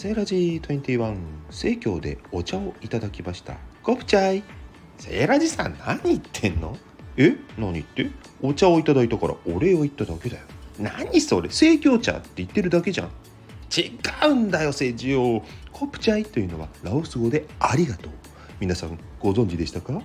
セーラジー21生協でお茶をいただきました。コプチャイ。セーラジさん何言ってんの？え？何言って？お茶をいただいたからお礼を言っただけだよ。何それ？生協茶って言ってるだけじゃん。違うんだよセジオコプチャイというのはラオス語でありがとう。皆さんご存知でしたか？